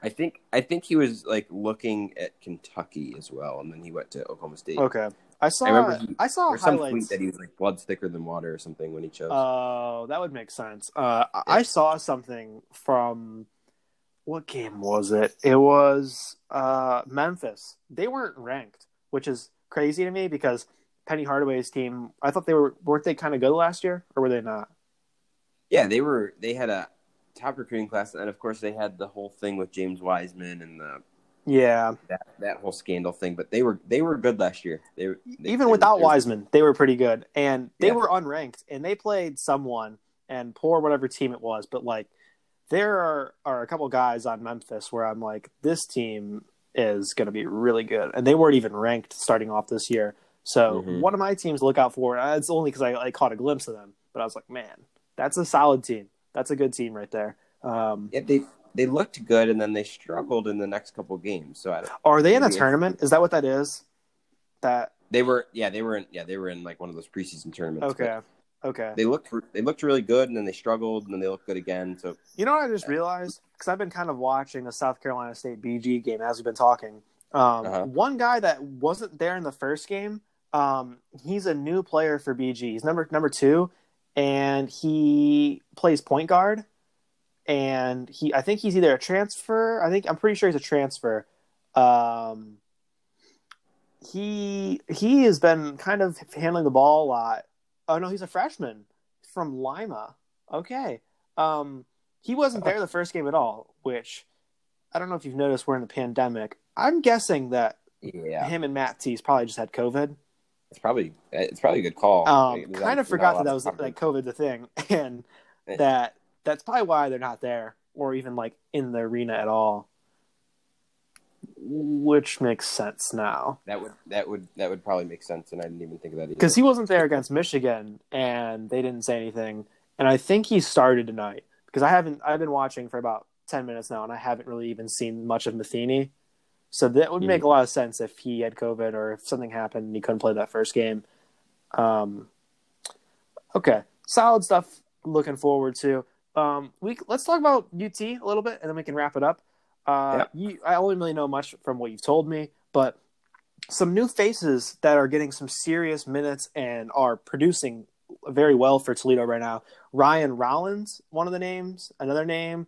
I think I think he was like looking at Kentucky as well, and then he went to Oklahoma State. okay, I saw I, he- saw Or some highlights. tweet that he was like blood's thicker than water or something when he chose. Oh, that would make sense. Uh, I- I saw something from what game was it? It was uh, Memphis. They weren't ranked, which is crazy to me because Penny Hardaway's team. I thought they were weren't they kind of good last year, or were they not? yeah, they were. They had a top recruiting class, and of course they had the whole thing with James Wiseman and the Yeah, that that whole scandal thing. But they were they were good last year. They, were- they even they without were- Wiseman, they were pretty good, and they Yeah. were unranked, and they played someone and poor whatever team it was, but like there are are a couple guys on Memphis where I'm like, this team is going to be really good, and they weren't even ranked starting off this year. So Mhm. one of my teams to look out for. It's only because I, I caught a glimpse of them, but I was like, man, that's a solid team. That's a good team right there. Um, Yeah, they they looked good, and then they struggled in the next couple games. So I, are they in a tournament? Is that what that is? That they were yeah they were in yeah they were in like one of those preseason tournaments. okay, okay. They looked they looked really good, and then they struggled, and then they looked good again. So You know what I just realized? Because I've been kind of watching the South Carolina State BG game as we've been talking. Um, Uh-huh. One guy that wasn't there in the first game, um, he's a new player for BG. He's number number two, and he plays point guard. And he, I think he's either a transfer. I think I'm pretty sure he's a transfer. Um, he he has been kind of handling the ball a lot. Oh no, he's a freshman from Lima. Okay. Um, he wasn't there the first game at all, which I don't know if you've noticed. We're in the pandemic. I'm guessing that yeah, him and Matt T's probably just had COVID. it's probably it's probably a good call. Um, Like, kind of forgot that that was like COVID the thing, [LAUGHS] and that that's probably why they're not there or even like in the arena at all. Which makes sense now That would that would that would probably make sense, and I didn't even think of that either. because he wasn't there against Michigan, and they didn't say anything. And I think he started tonight because I haven't. I've been watching for about ten minutes now, and I haven't really even seen much of Metheny. So that would make a lot of sense if he had COVID or if something happened and he couldn't play that first game. Um, okay, solid stuff. Looking forward to. Um, we let's talk about UT a little bit, and then we can wrap it up. Uh, you, I only really know much from what you've told me, but some new faces that are getting some serious minutes and are producing very well for Toledo right now. Ryan Rollins, one of the names. Another name,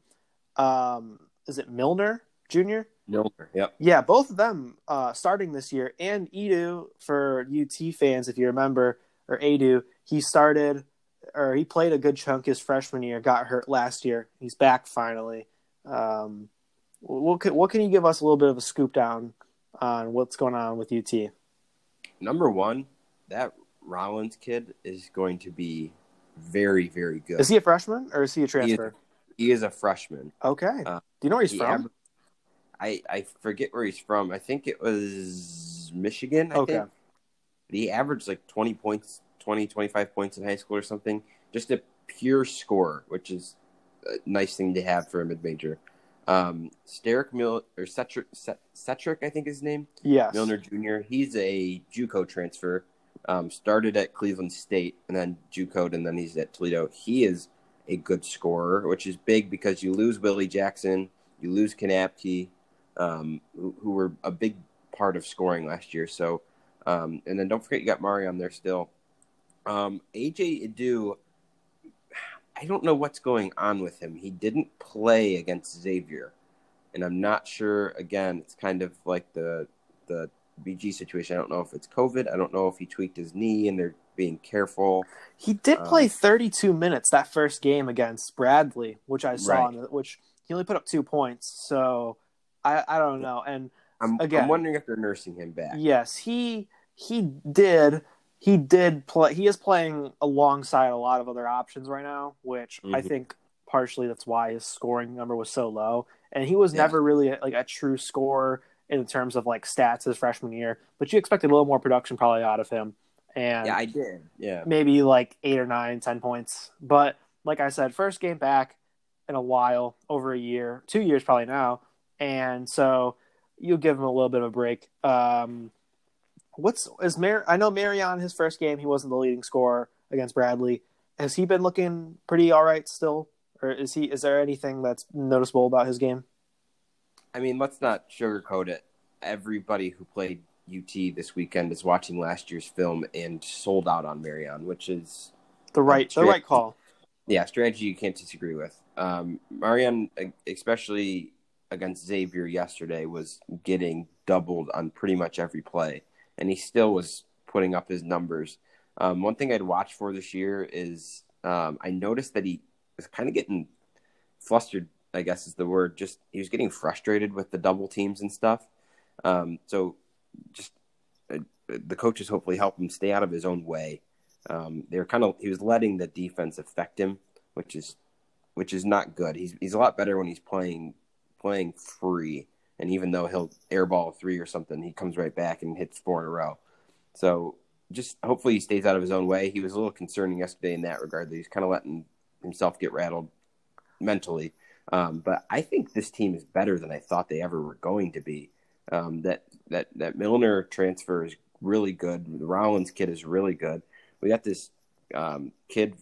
um, is it Millner Jr.? Millner. Yep. Yeah, both of them uh, starting this year, and Edu for UT fans, if you remember, or Edu, he started or he played a good chunk his freshman year, got hurt last year. He's back finally. Um, what can, what can you give us a little bit of a scoop down on what's going on with UT? Number one, that Rollins kid is going to be very very good. Is he a freshman or is he a transfer? He is a freshman. Okay. Uh, Do you know where he's He from? aver- I I forget where he's from. I think it was Michigan. I Okay. think he averaged like 20 points, 20, 25 points in high school or something. Just a pure scorer, which is a nice thing to have for a mid major. Um, Steric Mil or Setric, Setric, I think his name. yes. Millner Jr. He's a JUCO transfer. Um, started at Cleveland State and then JUCO, and then he's at Toledo. He is a good scorer, which is big because you lose Willie Jackson, you lose Knapke, um, who, who were a big part of scoring last year. So, um, and then don't forget you got Mari on there still. Um, AJ Edu, I don't know what's going on with him. He didn't play against Xavier, and I'm not sure. Again, it's kind of like the the BG situation. I don't know if it's COVID. I don't know if he tweaked his knee and they're being careful. He did Um, play 32 minutes that first game against Bradley, which I saw, Right. which he only put up two points. So I, I don't know. And I'm, Again. I'm wondering if they're nursing him back. yes, he he did he did play. He is playing alongside a lot of other options right now, which I Mhm. think partially that's why his scoring number was so low. And he was Yeah. never really like a true scorer in terms of like stats his freshman year. But you expected a little more production probably out of him. And Yeah, I did. Yeah. maybe like eight or nine, ten points. But like I said, first game back in a while, over a year, two years probably now, and so you'll give him a little bit of a break. Um, what's is Mar? I know Marreon his first game he wasn't the leading scorer against Bradley. Has he been looking pretty all right still, or is he? Is there anything that's noticeable about his game? I mean, let's not sugarcoat it. Everybody who played UT this weekend is watching last year's film and sold out on Marreon, which is The right, the right call. yeah, strategy you can't disagree with. Um, Marreon, especially against Xavier yesterday, was getting doubled on pretty much every play, and he still was putting up his numbers. Um, one thing I'd watch for this year is um, I noticed that he was kind of getting flustered. I guess is the word. Just he was getting frustrated with the double teams and stuff. Um, so just uh, the coaches hopefully help him stay out of his own way. Um, they were kind of he was letting the defense affect him, which is which is not good. He's he's a lot better when he's playing playing free, and even though he'll airball three or something, he comes right back and hits four in a row. So just hopefully he stays out of his own way. He was a little concerning yesterday in that regard. That he's kind of letting himself get rattled mentally. Um, but I think this team is better than I thought they ever were going to be. Um, that that that Millner transfer is really good. The Rollins kid is really good. We got this um, kid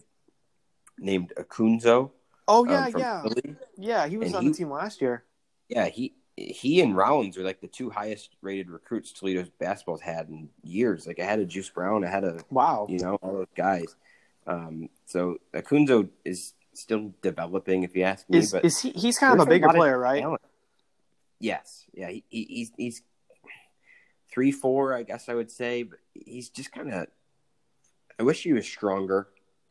named Akunzo. Oh um, yeah, yeah, Philly. yeah. He was And on he- the team last year. Yeah, he he and Rollins are like the two highest rated recruits Toledo's basketball's had in years. Like I had a Juice Brown, I had a Wow. you know all those guys. Um, so Akunzo is still developing, if you ask me. Is but is he? He's kind of a bigger of player, right? talent. Yes, yeah, he, he, he's he's three four, I guess I would say, but he's just kind of. I wish he was stronger.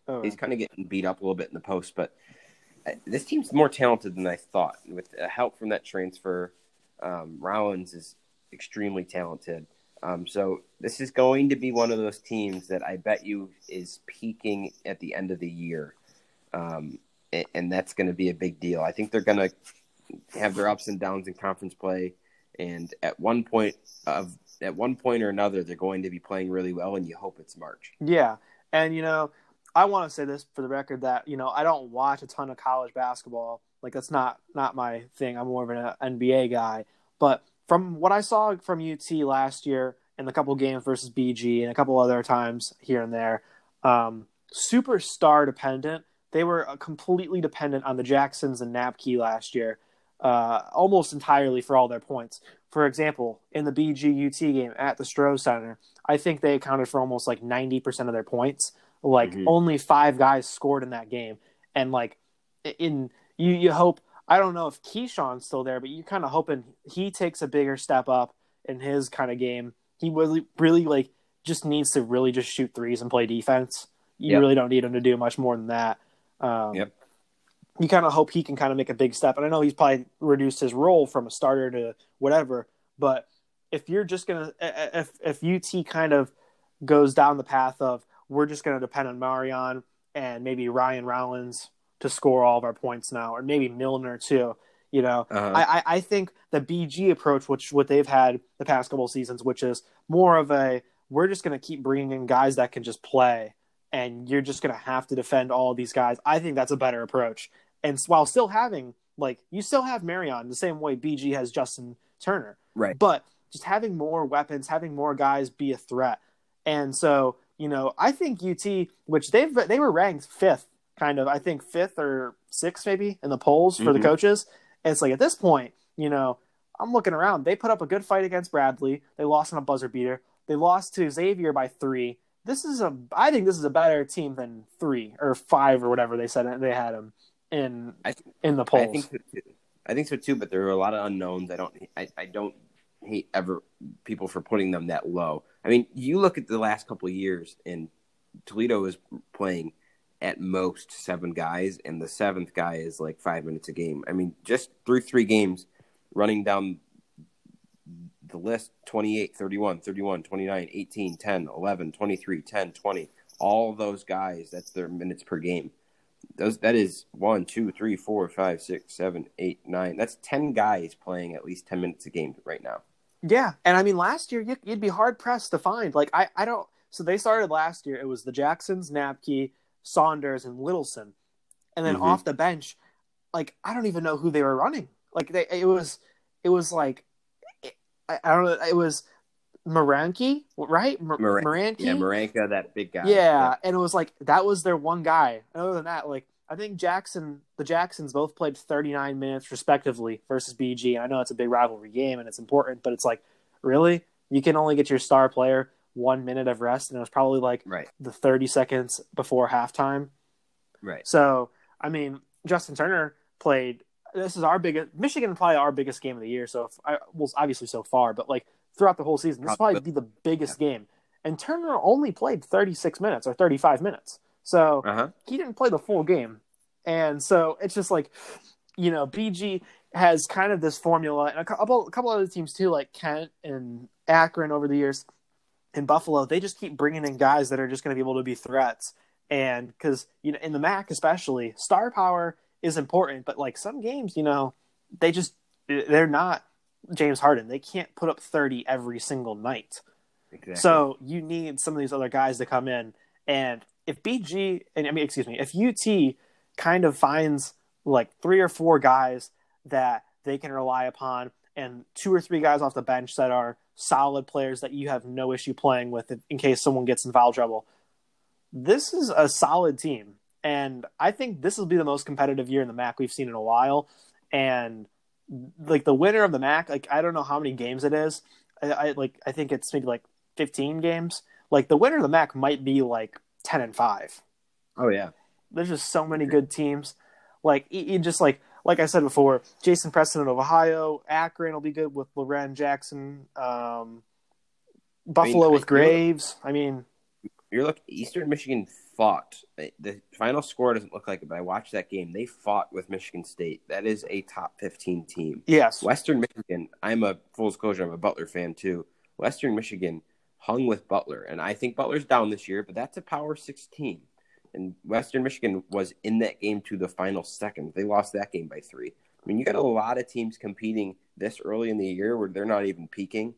Oh. He's kind of getting beat up a little bit in the post, but uh, this team's more talented than I thought. With help from that transfer, um, Rollins is extremely talented. Um, so this is going to be one of those teams that I bet you is peaking at the end of the year, um, and, and that's going to be a big deal. I think they're going to have their ups and downs in conference play, and at one point of at one point or another, they're going to be playing really well, and you hope it's March. Yeah, and you know, I want to say this for the record that you know I don't watch a ton of college basketball. Like that's not not my thing. I'm more of an NBA guy. But from what I saw from UT last year in a couple games versus BG and a couple other times here and there, um, superstar dependent. They were uh, completely dependent on the Jacksons and Knapke last year, uh, almost entirely for all their points. For example, in the BG UT game at the Stroh Center, I think they accounted for almost like 90% of their points. Like Mhm. only five guys scored in that game. And like in you you hope I don't know if Keyshawn's still there, but you're kind of hoping he takes a bigger step up in his kind of game. He really really like just needs to really just shoot threes and play defense. You Yep. really don't need him to do much more than that. Um, Yep. You kind of hope he can kind of make a big step, and I know he's probably reduced his role from a starter to whatever. But if you're just gonna, if if UT kind of goes down the path of we're just gonna depend on Marreon and maybe Ryan Rollins to score all of our points now, or maybe Millner too, you know, Uh-huh. I, I, I think the BG approach, which what they've had the past couple of seasons, which is more of a we're just going to keep bringing in guys that can just play, and you're just going to have to defend all these guys. I think that's a better approach, and while still having like you still have Marreon the same way BG has Justin Turner, Right. But just having more weapons, having more guys be a threat, and so you know I think UT, which they've they were ranked fifth, kind of I think fifth or sixth maybe in the polls for the Mhm. coaches. And it's like at this point, you know, I'm looking around. They put up a good fight against Bradley. They lost on a buzzer beater. They lost to Xavier by three. This is a, I think this is a better team than three or five or whatever they said they had them in I- in the polls. I think so too. I think so too, but there are a lot of unknowns. I don't. I, I don't hate ever people for putting them that low. I mean, you look at the last couple of years, and Toledo is playing at most seven guys, and the seventh guy is like five minutes a game. I mean, just through three games, running down the list 28, 31, 31, 29, 18, 10, 11, 23, 10, 20. All those guys, that's their minutes per game. those that is one, two, three, four, five, six, seven, eight, nine. That's ten guys playing at least ten minutes a game right now. Yeah, and I mean, last year you, would be hard pressed to find. Like, I, I don't. So they started last year. It was the Jacksons, Knapke, Saunders, and Littleson, and then Mhm. off the bench, like I don't even know who they were running. Like they, it was, it was like, I, I don't know. It was Moranki, right? Moran- Moranki. Yeah, Maranka, that big guy. Yeah, and it was like that was their one guy. And other than that, like I think Jackson, the Jacksons both played 39 minutes respectively versus BG. And I know it's a big rivalry game and it's important, but it's like, really, you can only get your star player one minute of rest, and it was probably like right, the 30 seconds before halftime. right. So I mean, Justin Turner played. This is our biggest Michigan, probably our biggest game of the year. So if I, well, obviously so far, but like throughout the whole season, this will probably be the biggest game. And Turner only played 36 minutes or 35 minutes, so Uh huh. he didn't play the full game. And so it's just like, you know, BG has kind of this formula, and a couple, a couple other teams too, like Kent and Akron over the years, in Buffalo, they just keep bringing in guys that are just going to be able to be threats. And because you know, in the MAC especially, star power is important, but like some games, you know, they just they're not James Harden. They can't put up thirty every single night. Exactly. So you need some of these other guys to come in. And if BG, and I mean, excuse me, if UT kind of finds like three or four guys that they can rely upon and two or three guys off the bench that are solid players that you have no issue playing with in case someone gets in foul trouble, this is a solid team. And I think this will be the most competitive year in the MAC we've seen in a while. And like the winner of the MAC, like I don't know how many games it is. I, I like I think it's maybe like 15 games. Like the winner of the MAC might be like 10 and 5. oh yeah, There's just so many good teams. Like you you just like like I said before, Jason Preston of Ohio, Akron will be good with Loren Jackson, um, Buffalo I- with I- Graves. I mean, you're looking. Eastern Michigan fought. The final score doesn't look like it, but I watched that game. They fought with Michigan State. That is a top 15 team. yes, Western Michigan. I'm a full disclosure. I'm a Butler fan too. Western Michigan hung with Butler, and I think Butler's down this year, but that's a Power 16. And Western Michigan was in that game to the final second. They lost that game by three. I mean, you got a lot of teams competing this early in the year where they're not even peaking.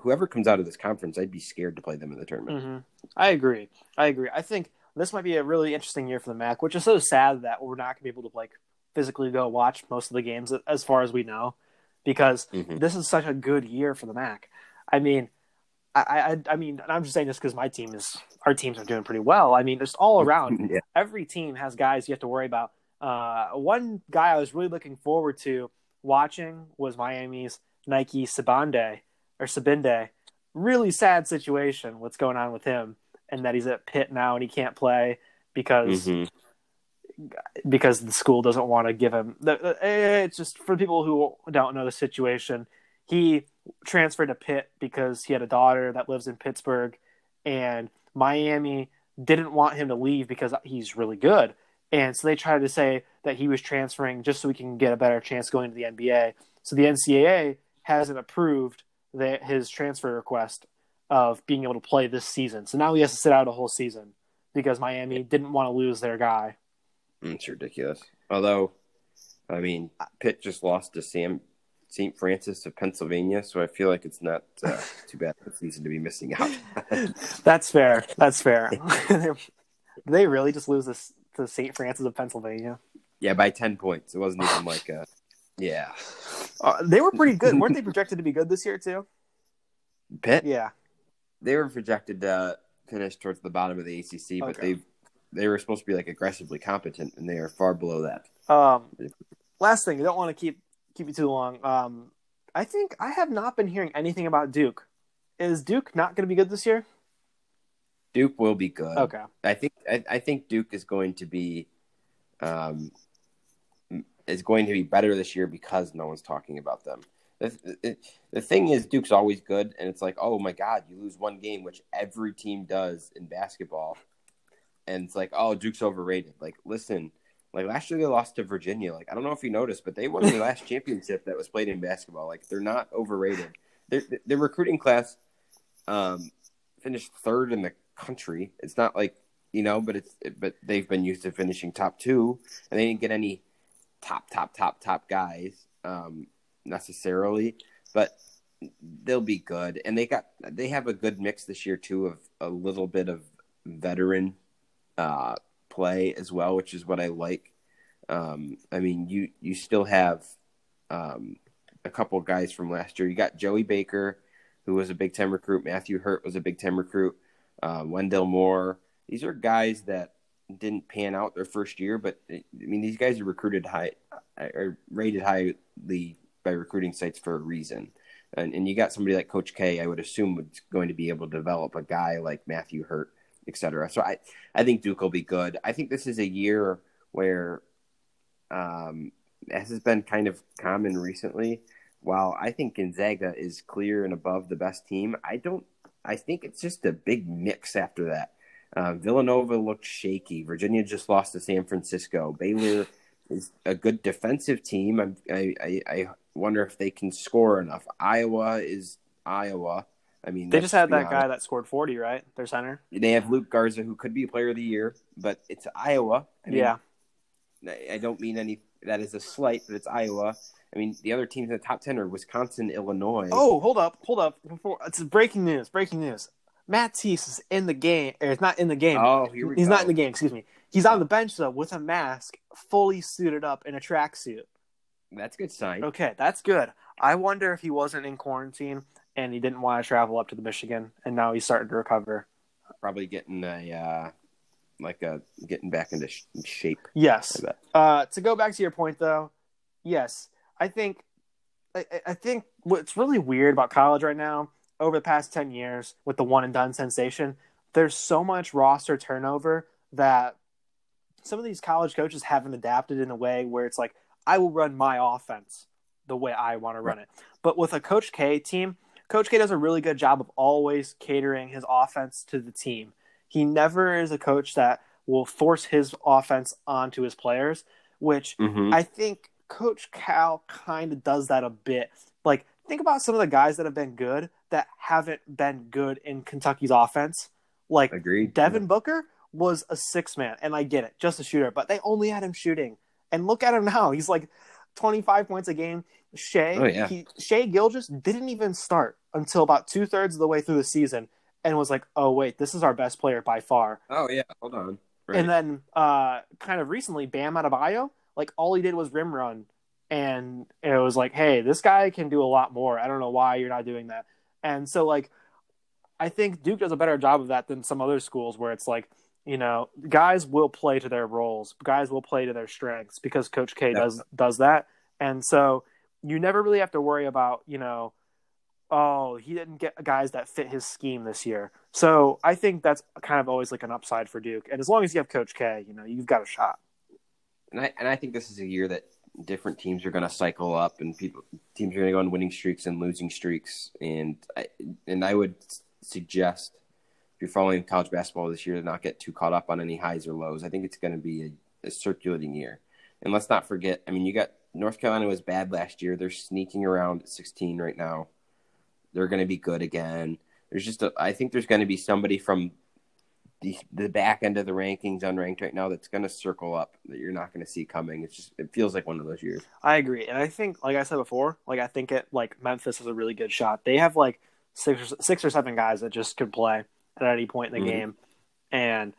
Whoever comes out of this conference, I'd be scared to play them in the tournament. hmm I agree. I agree. I think this might be a really interesting year for the MAC, which is so sad that we're not going to be able to like physically go watch most of the games as far as we know, because Mhm. this is such a good year for the MAC. I mean, I I, I mean, and I'm just saying this because my team is our teams are doing pretty well. I mean, just all around, yeah. every team has guys you have to worry about. Uh, one guy I was really looking forward to watching was Miami's Nike Sabande or Sabinde. Really sad situation. What's going on with him, and that he's at Pitt now and he can't play because Mhm. because the school doesn't want to give him. The, it's just for people who don't know the situation. He transferred to Pitt because he had a daughter that lives in Pittsburgh, and Miami didn't want him to leave because he's really good. And so they tried to say that he was transferring just so he can get a better chance going to the NBA. So the NCAA hasn't approved that his transfer request of being able to play this season. So now he has to sit out a whole season because Miami didn't want to lose their guy. Mm, it's ridiculous. Although, I mean, Pitt just lost to Sam St. Francis of Pennsylvania, so I feel like it's not uh, [LAUGHS] too bad of a season to be missing out. [LAUGHS] That's fair. That's fair. Did [LAUGHS] they really just lose this to St. Francis of Pennsylvania? yeah, by ten points. It wasn't even like a. Yeah, Uh, they were pretty good. Weren't they projected to be good this year too? Pitt. Yeah. They were projected to finish towards the bottom of the ACC, but Okay. they they were supposed to be like aggressively competent, and they are far below that. Um, last thing, I don't want to keep keep you too long. Um, I think I have not been hearing anything about Duke. Is Duke not going to be good this year? Duke will be good. Okay. I think I, I think Duke is going to be, um, is going to be better this year because no one's talking about them. The, the, the thing is, Duke's always good, and it's like, oh my god, you lose one game, which every team does in basketball, and it's like, oh, Duke's overrated. Like, listen, like last year they lost to Virginia. Like, I don't know if you noticed, but they won the [LAUGHS] last championship that was played in basketball. Like, they're not overrated. Their their recruiting class, um, finished third in the country. It's not like you know, but it's but they've been used to finishing top two, and they didn't get any top top top top guys um, necessarily, but they'll be good, and they got they have a good mix this year too of a little bit of veteran uh, play as well, which is what I like. Um, I mean, you you still have um, a couple guys from last year. You got Joey Baker, who was a Big Ten recruit. Matthew Hurt was a Big Ten recruit. Uh, Wendell Moore. These are guys that didn't pan out their first year, but I mean, these guys are recruited high, are rated highly by recruiting sites for a reason. And, and you got somebody like Coach K, I would assume, was going to be able to develop a guy like Matthew Hurt, et cetera. So I, I think Duke will be good. I think this is a year where, um, as has been kind of common recently, while I think Gonzaga is clear and above the best team, I don't. I think it's just a big mix after that. Uh, Villanova looked shaky. Virginia just lost to San Francisco. Baylor is a good defensive team. I, I, I wonder if they can score enough. Iowa is Iowa. I mean, they just had that guy that scored 40, right? Their center. They have Luka Garza, who could be a player of the year, but it's Iowa. I mean, yeah. I don't mean any, that is a slight, but it's Iowa. I mean, the other teams in the top 10 are Wisconsin, Illinois. Oh, hold up, hold up. Before It's breaking news, breaking news. Matisse is in the game. Or it's not in the game. Oh, here we He's go. not in the game, excuse me. He's on the bench, though, with a mask, fully suited up in a tracksuit. That's a good sign. Okay, that's good. I wonder if he wasn't in quarantine and he didn't want to travel up to the Michigan, and now he's starting to recover. Probably getting a uh, like a getting back into sh- shape. Yes. Uh, to go back to your point, though, yes, I think I, I think what's really weird about college right now over the past ten years with the one and done sensation, there's so much roster turnover that some of these college coaches haven't adapted in a way where it's like I will run my offense the way I want to run it. But with a Coach K team, Coach K does a really good job of always catering his offense to the team. He never is a coach that will force his offense onto his players, which Mhm. I think Coach Cal kind of does that a bit. Like, think about some of the guys that have been good that haven't been good in Kentucky's offense. Like, Agreed. Devin Booker was a six man, and I get it, just a shooter, but they only had him shooting. And look at him now; he's like twenty five points a game. Shai, Oh, yeah. he, Shai Gilgeous didn't even start until about two thirds of the way through the season, and was like, "Oh wait, this is our best player by far." Oh yeah, hold on. Right. And then, uh, kind of recently, Bam out of Adebayo, like all he did was rim run, and it was like, "Hey, this guy can do a lot more. I don't know why you're not doing that." And so, like, I think Duke does a better job of that than some other schools where it's like, you know, guys will play to their roles, guys will play to their strengths because Coach K does does that, and so you never really have to worry about, you know, oh, he didn't get guys that fit his scheme this year. So I think that's kind of always like an upside for Duke, and as long as you have Coach K, you know, you've got a shot. and I and I think this is a year that different teams are going to cycle up, and people teams are going to go on winning streaks and losing streaks, and I, and I would suggest you're following college basketball this year to not get too caught up on any highs or lows. I think it's going to be a, a circulating year, and let's not forget. I mean, you got North Carolina was bad last year. They're sneaking around at 16 right now. They're going to be good again. There's just a, I think there's going to be somebody from the, the back end of the rankings unranked right now that's going to circle up that you're not going to see coming. It's just it feels like one of those years. I agree, and I think, like I said before, like I think it like Memphis is a really good shot. They have like six or, six or seven guys that just could play at any point in the Mhm. game, and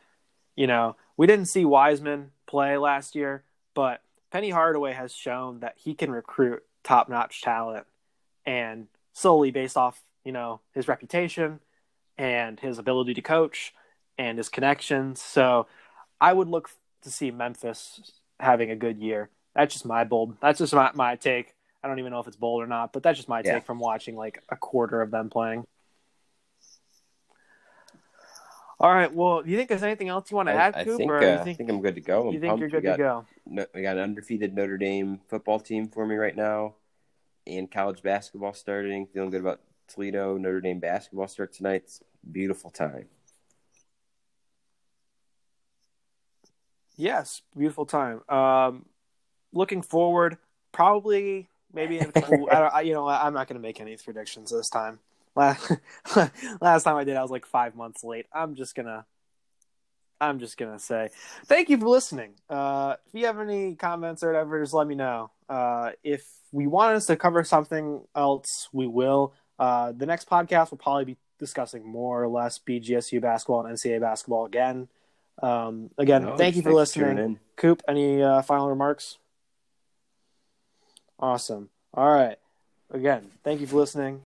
you know we didn't see Wiseman play last year, but Penny Hardaway has shown that he can recruit top notch talent, and solely based off you know his reputation and his ability to coach and his connections. So I would look to see Memphis having a good year. That's just my bold. That's just my, my take. I don't even know if it's bold or not, but that's just my Yeah. take from watching like a quarter of them playing. All right. Well, do you think there's anything else you want to I, add, I Coop, think or uh, you I think, think I'm good to go. I'm you think pumped. you're We good to go? no- we got an undefeated Notre Dame football team for me right now, and college basketball starting. Feeling good about Toledo. Notre Dame basketball start tonight. It's beautiful time. Yes, beautiful time. Um, looking forward, probably maybe in a couple. I don't, I, you know, I'm not going to make any predictions this time. Last, [LAUGHS] last time I did, I was like five months late. I'm just gonna I'm just gonna say thank you for listening. Uh, if you have any comments or whatever, just let me know. Uh, if we want us to cover something else, we will. Uh, the next podcast will probably be discussing more or less BGSU basketball and NCAA basketball again. Um, again, No, thank you for thanks for listening. Coop, any uh, final remarks? Awesome. All right. Again, thank you for listening.